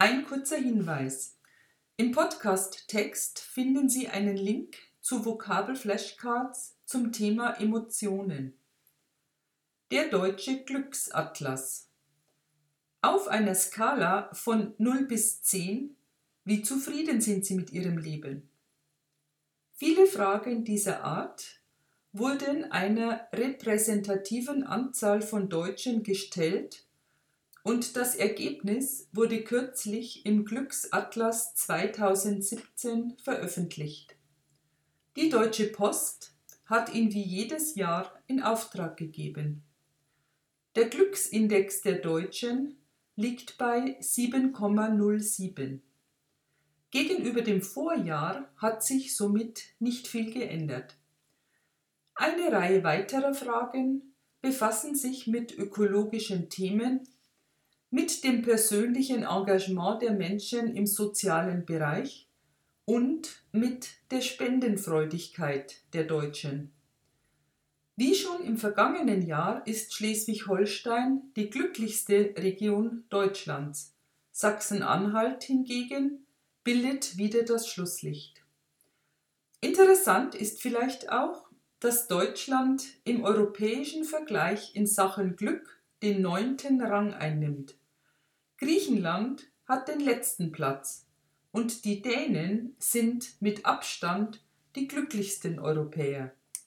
Ein kurzer Hinweis. Im Podcast-Text finden Sie einen Link zu Vokabel-Flashcards zum Thema Emotionen. Der deutsche Glücksatlas. Auf einer Skala von 0 bis 10, wie zufrieden sind Sie mit Ihrem Leben? Viele Fragen dieser Art wurden einer repräsentativen Anzahl von Deutschen gestellt und das Ergebnis wurde kürzlich im Glücksatlas 2017 veröffentlicht. Die Deutsche Post hat ihn wie jedes Jahr in Auftrag gegeben. Der Glücksindex der Deutschen liegt bei 7,07. Gegenüber dem Vorjahr hat sich somit nicht viel geändert. Eine Reihe weiterer Fragen befassen sich mit ökologischen Themen mit dem persönlichen Engagement der Menschen im sozialen Bereich und mit der Spendenfreudigkeit der Deutschen. Wie schon im vergangenen Jahr ist Schleswig-Holstein die glücklichste Region Deutschlands. Sachsen-Anhalt hingegen bildet wieder das Schlusslicht. Interessant ist vielleicht auch, dass Deutschland im europäischen Vergleich in Sachen Glück den neunten Rang einnimmt. Griechenland hat den letzten Platz und die Dänen sind mit Abstand die glücklichsten Europäer.